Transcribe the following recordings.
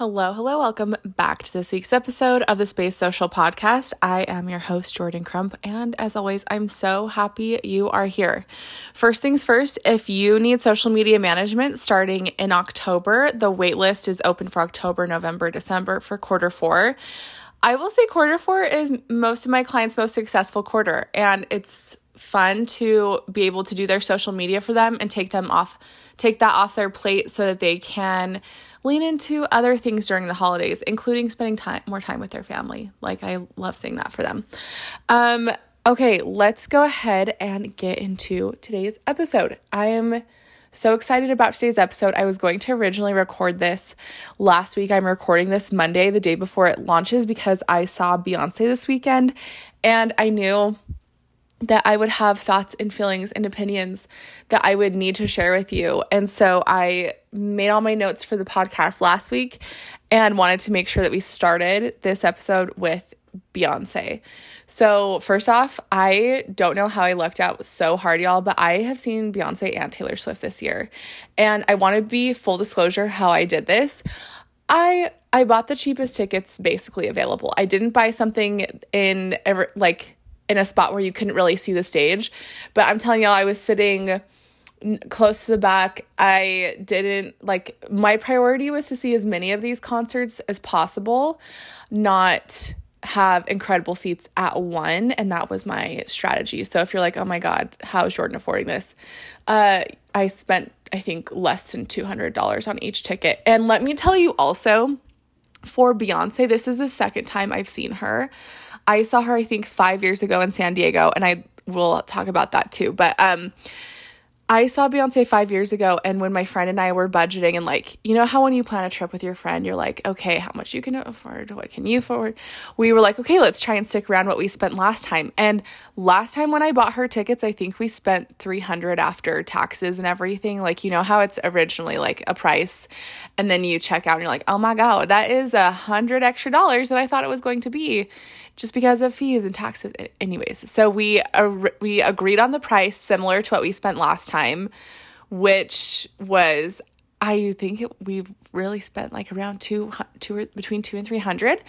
Hello, hello, welcome back to this week's episode of the Space Social Podcast. I am your host, Jordan Crump, and as always, I'm so happy you are here. First things first, if you need social media management starting in October, the waitlist is open for October, November, December for quarter four. I will say quarter four is most of my clients' most successful quarter, and it's fun to be able to do their social media for them and take them off, take that off their plate so that they can lean into other things during the holidays, including spending time more time with their family. Like I love saying that for them. Um, okay, let's go ahead and get into today's episode. I am so excited about today's episode. I was going to originally record this last week. I'm recording this Monday, the day before it launches, because I saw Beyonce this weekend and I knew that I would have thoughts and feelings and opinions that I would need to share with you. And so I made all my notes for the podcast last week and wanted to make sure that we started this episode with Beyonce. So, first off, I don't know how I lucked out so hard, y'all, but I have seen Beyonce and Taylor Swift this year. And I want to be full disclosure how I did this. I I bought the cheapest tickets basically available. I didn't buy something in ever like in a spot where you couldn't really see the stage. But I'm telling y'all, I was sitting close to the back. I didn't like my priority was to see as many of these concerts as possible, not have incredible seats at one and that was my strategy. So if you're like, "Oh my god, how is Jordan affording this?" Uh I spent I think less than $200 on each ticket. And let me tell you also for Beyonce, this is the second time I've seen her. I saw her, I think, five years ago in San Diego, and I will talk about that too. But um, I saw Beyonce five years ago, and when my friend and I were budgeting, and like, you know how when you plan a trip with your friend, you're like, okay, how much you can afford? What can you afford? We were like, okay, let's try and stick around what we spent last time. And last time when I bought her tickets, I think we spent 300 after taxes and everything. Like, you know how it's originally like a price, and then you check out and you're like, oh my God, that is a hundred extra dollars that I thought it was going to be just because of fees and taxes anyways so we uh, we agreed on the price similar to what we spent last time which was I think it, we really spent like around two, two or between two and three hundred,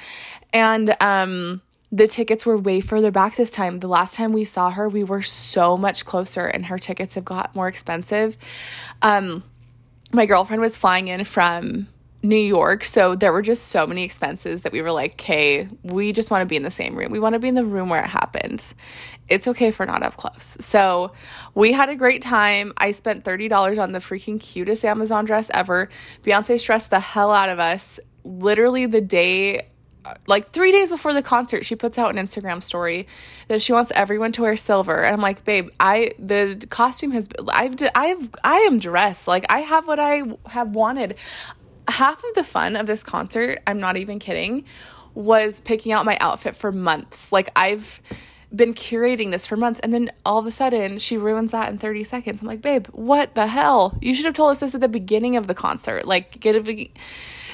and um, the tickets were way further back this time. The last time we saw her, we were so much closer, and her tickets have got more expensive. Um, my girlfriend was flying in from New York. So there were just so many expenses that we were like, okay, we just want to be in the same room. We want to be in the room where it happened. It's okay for not up close. So we had a great time. I spent $30 on the freaking cutest Amazon dress ever. Beyonce stressed the hell out of us. Literally the day uh, like three days before the concert, she puts out an Instagram story that she wants everyone to wear silver, and I'm like, babe, I the costume has I've I've I am dressed like I have what I have wanted half of the fun of this concert, I'm not even kidding, was picking out my outfit for months. Like I've been curating this for months and then all of a sudden she ruins that in 30 seconds. I'm like, "Babe, what the hell? You should have told us this at the beginning of the concert." Like get a big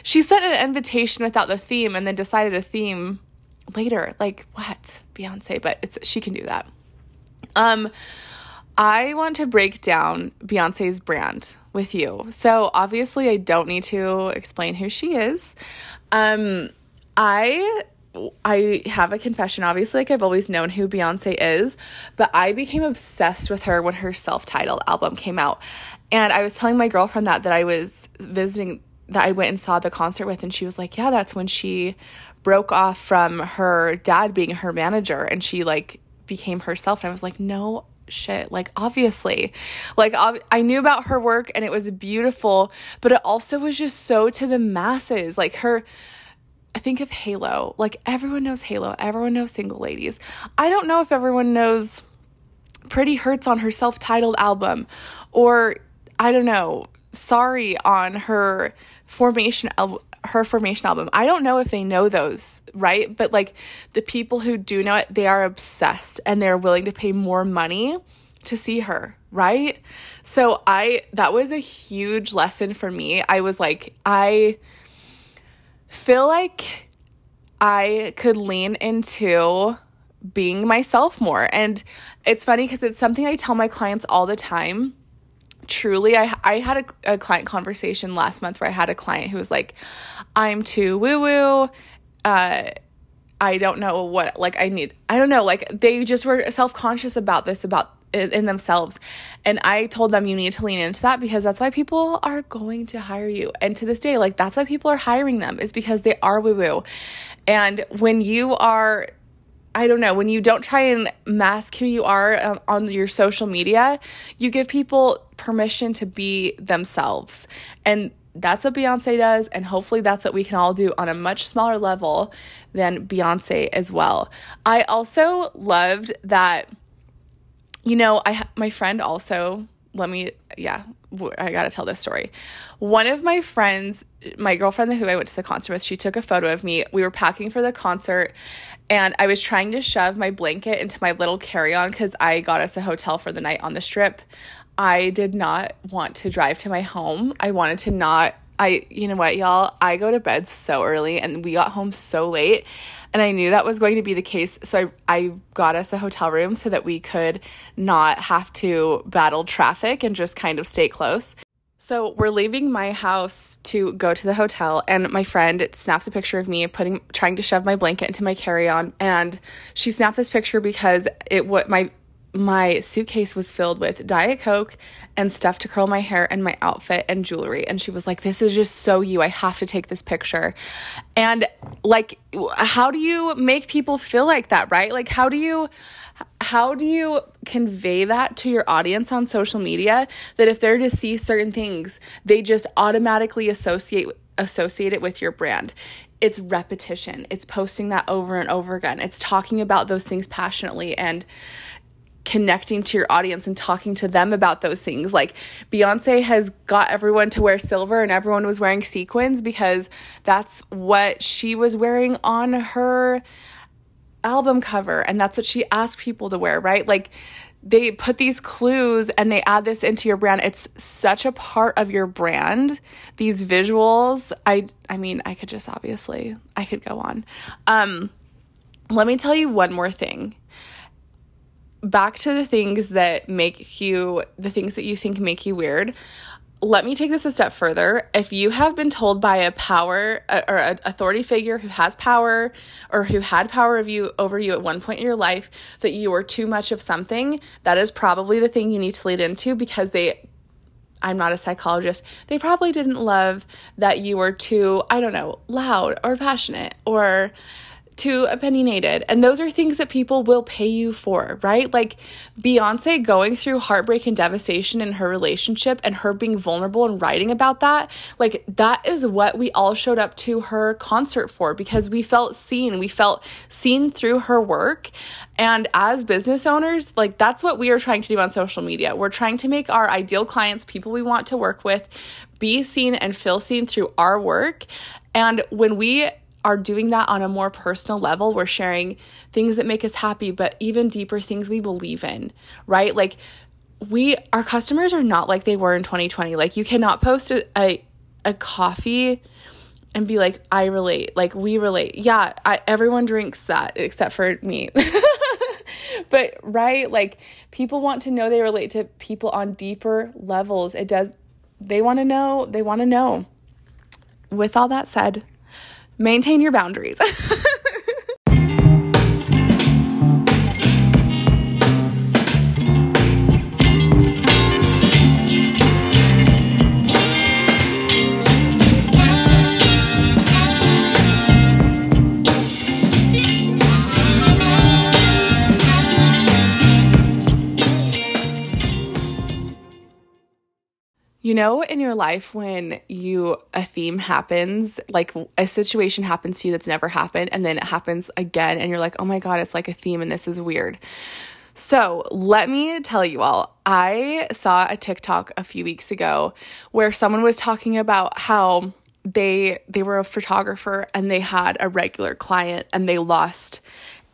She sent an invitation without the theme and then decided a theme later. Like, what? Beyonce, but it's she can do that. Um I want to break down Beyonce's brand with you. So, obviously, I don't need to explain who she is. Um, I I have a confession. Obviously, like I've always known who Beyonce is, but I became obsessed with her when her self-titled album came out. And I was telling my girlfriend that that I was visiting that I went and saw the concert with and she was like, "Yeah, that's when she broke off from her dad being her manager and she like became herself." And I was like, "No, shit like obviously like ob- i knew about her work and it was beautiful but it also was just so to the masses like her I think of Halo. Like everyone knows Halo. Everyone knows Single Ladies. I don't know if everyone knows Pretty Hurts on her self-titled album or I don't know, Sorry on her Formation album her formation album. I don't know if they know those, right? But like the people who do know it, they are obsessed and they're willing to pay more money to see her, right? So I that was a huge lesson for me. I was like I feel like I could lean into being myself more. And it's funny cuz it's something I tell my clients all the time truly I I had a, a client conversation last month where I had a client who was like, I'm too woo woo. Uh, I don't know what like I need. I don't know. Like they just were self conscious about this about in themselves. And I told them you need to lean into that because that's why people are going to hire you. And to this day, like that's why people are hiring them is because they are woo woo. And when you are I don't know, when you don't try and mask who you are um, on your social media, you give people permission to be themselves. And that's what Beyonce does. And hopefully, that's what we can all do on a much smaller level than Beyonce as well. I also loved that, you know, I my friend also, let me, yeah, I gotta tell this story. One of my friends, my girlfriend who I went to the concert with, she took a photo of me. We were packing for the concert, and I was trying to shove my blanket into my little carry on because I got us a hotel for the night on the strip. I did not want to drive to my home. I wanted to not. I, you know what, y'all? I go to bed so early and we got home so late. And I knew that was going to be the case. So I, I got us a hotel room so that we could not have to battle traffic and just kind of stay close. So we're leaving my house to go to the hotel, and my friend snaps a picture of me putting trying to shove my blanket into my carry on, and she snapped this picture because it what my my suitcase was filled with Diet Coke and stuff to curl my hair and my outfit and jewelry. And she was like, This is just so you. I have to take this picture. And like, how do you make people feel like that, right? Like, how do you. How do you convey that to your audience on social media that if they're to see certain things, they just automatically associate associate it with your brand? It's repetition. It's posting that over and over again. It's talking about those things passionately and connecting to your audience and talking to them about those things. Like Beyonce has got everyone to wear silver and everyone was wearing sequins because that's what she was wearing on her album cover and that's what she asked people to wear, right? Like they put these clues and they add this into your brand. It's such a part of your brand. These visuals, I I mean, I could just obviously I could go on. Um let me tell you one more thing back to the things that make you, the things that you think make you weird. Let me take this a step further. If you have been told by a power uh, or an authority figure who has power or who had power of you over you at one point in your life that you were too much of something, that is probably the thing you need to lead into because they I'm not a psychologist. They probably didn't love that you were too, I don't know, loud or passionate or too opinionated. And those are things that people will pay you for, right? Like Beyonce going through heartbreak and devastation in her relationship and her being vulnerable and writing about that. Like that is what we all showed up to her concert for because we felt seen. We felt seen through her work. And as business owners, like that's what we are trying to do on social media. We're trying to make our ideal clients, people we want to work with, be seen and feel seen through our work. And when we are doing that on a more personal level. We're sharing things that make us happy, but even deeper things we believe in, right? Like we our customers are not like they were in 2020. Like you cannot post a a, a coffee and be like I relate. Like we relate. Yeah, I, everyone drinks that except for me. but right, like people want to know they relate to people on deeper levels. It does they want to know, they want to know. With all that said, maintain your boundaries. know, in your life, when you a theme happens, like a situation happens to you that's never happened, and then it happens again, and you're like, oh my God, it's like a theme, and this is weird. So, let me tell you all, I saw a TikTok a few weeks ago where someone was talking about how they they were a photographer and they had a regular client and they lost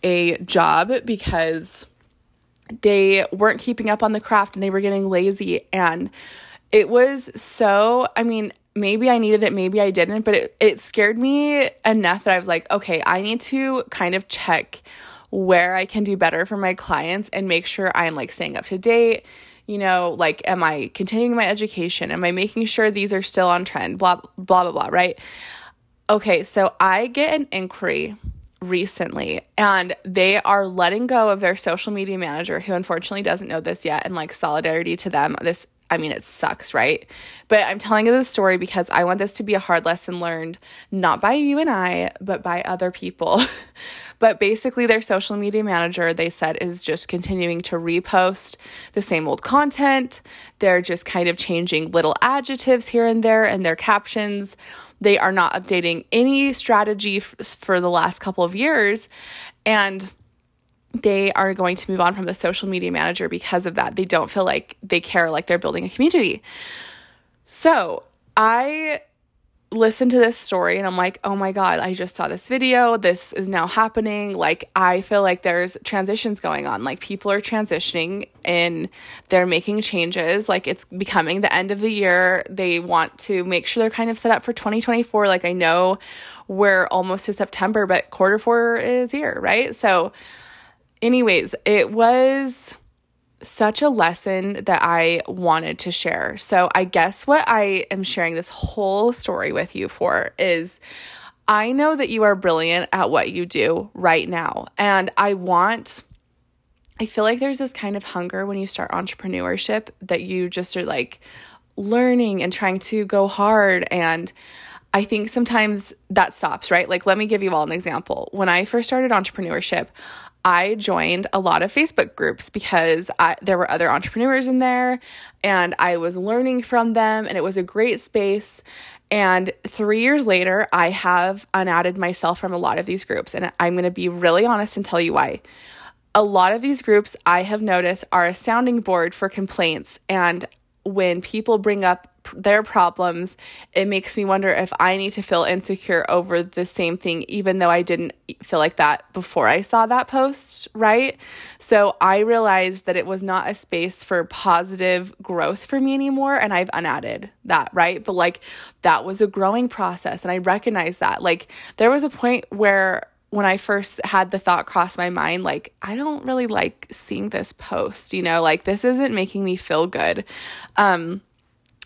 a job because they weren't keeping up on the craft and they were getting lazy and it was so, I mean, maybe I needed it, maybe I didn't, but it, it scared me enough that I was like, okay, I need to kind of check where I can do better for my clients and make sure I'm like staying up to date, You know, like, am I continuing my education? Am I making sure these are still on trend? Blah, blah, blah, blah, right? Okay, so I get an inquiry recently and they are letting go of their social media manager who unfortunately doesn't know this yet and like solidarity to them this I mean, it sucks, right? But I'm telling you this story because I want this to be a hard lesson learned, not by you and I, but by other people. but basically, their social media manager, they said, is just continuing to repost the same old content. They're just kind of changing little adjectives here and there in their captions. They are not updating any strategy f- for the last couple of years. And they are going to move on from the social media manager because of that. They don't feel like they care like they're building a community. So I listened to this story and I'm like, oh my God, I just saw this video. This is now happening. Like, I feel like there's transitions going on. Like, people are transitioning and they're making changes. Like, it's becoming the end of the year. They want to make sure they're kind of set up for 2024. Like, I know we're almost to September, but quarter four is here, right? So, anyways, it was such a lesson that I wanted to share. So, I guess what I am sharing this whole story with you for is I know that you are brilliant at what you do right now. And I want, I feel like there's this kind of hunger when you start entrepreneurship that you just are like learning and trying to go hard. And I think sometimes that stops, right? Like, let me give you all an example. When I first started entrepreneurship, I joined a lot of Facebook groups because I, there were other entrepreneurs in there and I was learning from them, and it was a great space. And three years later, I have unadded myself from a lot of these groups, and I'm going to be really honest and tell you why. A lot of these groups I have noticed are a sounding board for complaints, and when people bring up their problems, it makes me wonder if I need to feel insecure over the same thing, even though I didn't feel like that before I saw that post, right? So I realized that it was not a space for positive growth for me anymore, and I've unadded that, right? But like that was a growing process, and I recognize that. Like there was a point where when I first had the thought cross my mind, like, I don't really like seeing this post, you know, like this isn't making me feel good. Um,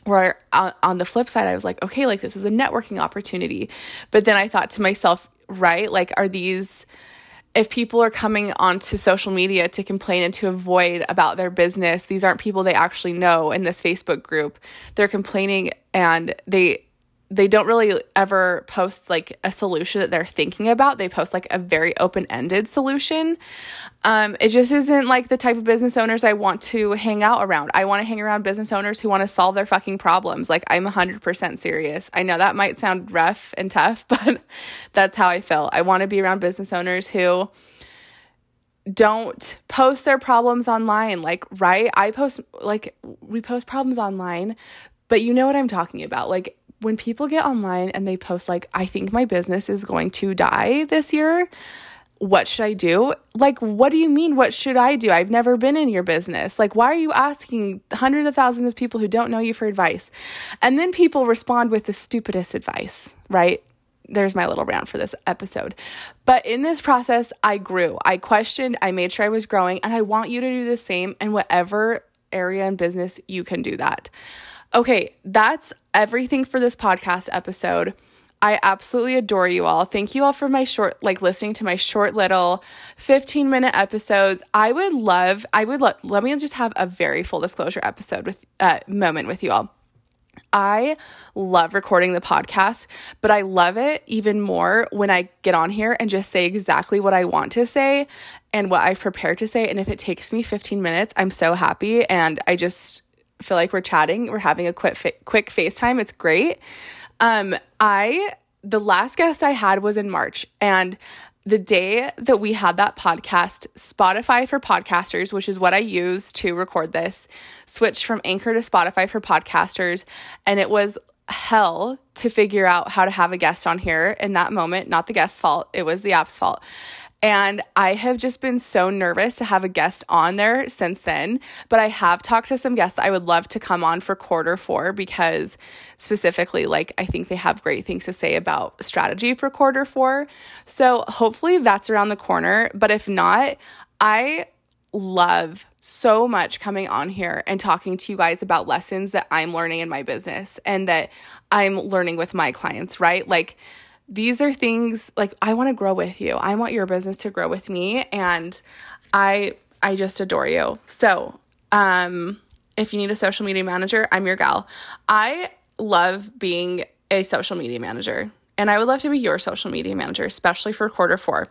where on the flip side, I was like, okay, like this is a networking opportunity. But then I thought to myself, right, like, are these, if people are coming onto social media to complain and to avoid about their business, these aren't people they actually know in this Facebook group. They're complaining and they, they don't really ever post like a solution that they're thinking about. They post like a very open ended solution. Um, it just isn't like the type of business owners I want to hang out around. I want to hang around business owners who want to solve their fucking problems. Like, I'm 100% serious. I know that might sound rough and tough, but that's how I feel. I want to be around business owners who don't post their problems online. Like, right? I post, like, we post problems online, but you know what I'm talking about. Like, when people get online and they post, like, I think my business is going to die this year, what should I do? Like, what do you mean, what should I do? I've never been in your business. Like, why are you asking hundreds of thousands of people who don't know you for advice? And then people respond with the stupidest advice, right? There's my little rant for this episode. But in this process, I grew. I questioned, I made sure I was growing, and I want you to do the same in whatever area in business you can do that. Okay, that's everything for this podcast episode. I absolutely adore you all. Thank you all for my short, like listening to my short little 15 minute episodes. I would love, I would love, let me just have a very full disclosure episode with, uh, moment with you all. I love recording the podcast, but I love it even more when I get on here and just say exactly what I want to say and what I've prepared to say. And if it takes me 15 minutes, I'm so happy. And I just, feel like we're chatting, we're having a quick fa- quick FaceTime. It's great. Um, I the last guest I had was in March, and the day that we had that podcast, Spotify for podcasters, which is what I use to record this, switched from Anchor to Spotify for podcasters, and it was hell to figure out how to have a guest on here in that moment. Not the guest's fault; it was the app's fault. And I have just been so nervous to have a guest on there since then. But I have talked to some guests I would love to come on for quarter four because, specifically, like, I think they have great things to say about strategy for quarter four. So hopefully that's around the corner. But if not, I love so much coming on here and talking to you guys about lessons that I'm learning in my business and that I'm learning with my clients, right? Like, these are things like I want to grow with you. I want your business to grow with me and I I just adore you. So, um if you need a social media manager, I'm your gal. I love being a social media manager and I would love to be your social media manager, especially for quarter four.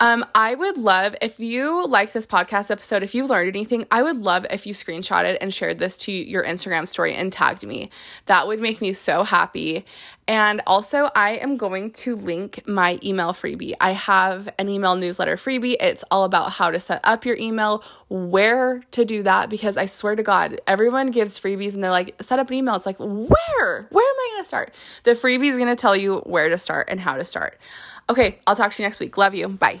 Um, I would love if you like this podcast episode, if you learned anything, I would love if you screenshotted and shared this to your Instagram story and tagged me. That would make me so happy. And also, I am going to link my email freebie. I have an email newsletter freebie. It's all about how to set up your email, where to do that, because I swear to God, everyone gives freebies and they're like, set up an email. It's like, where? Where am I going to start? The freebie is going to tell you where to start and how to start. Okay, I'll talk to you next week. Love you. Bye.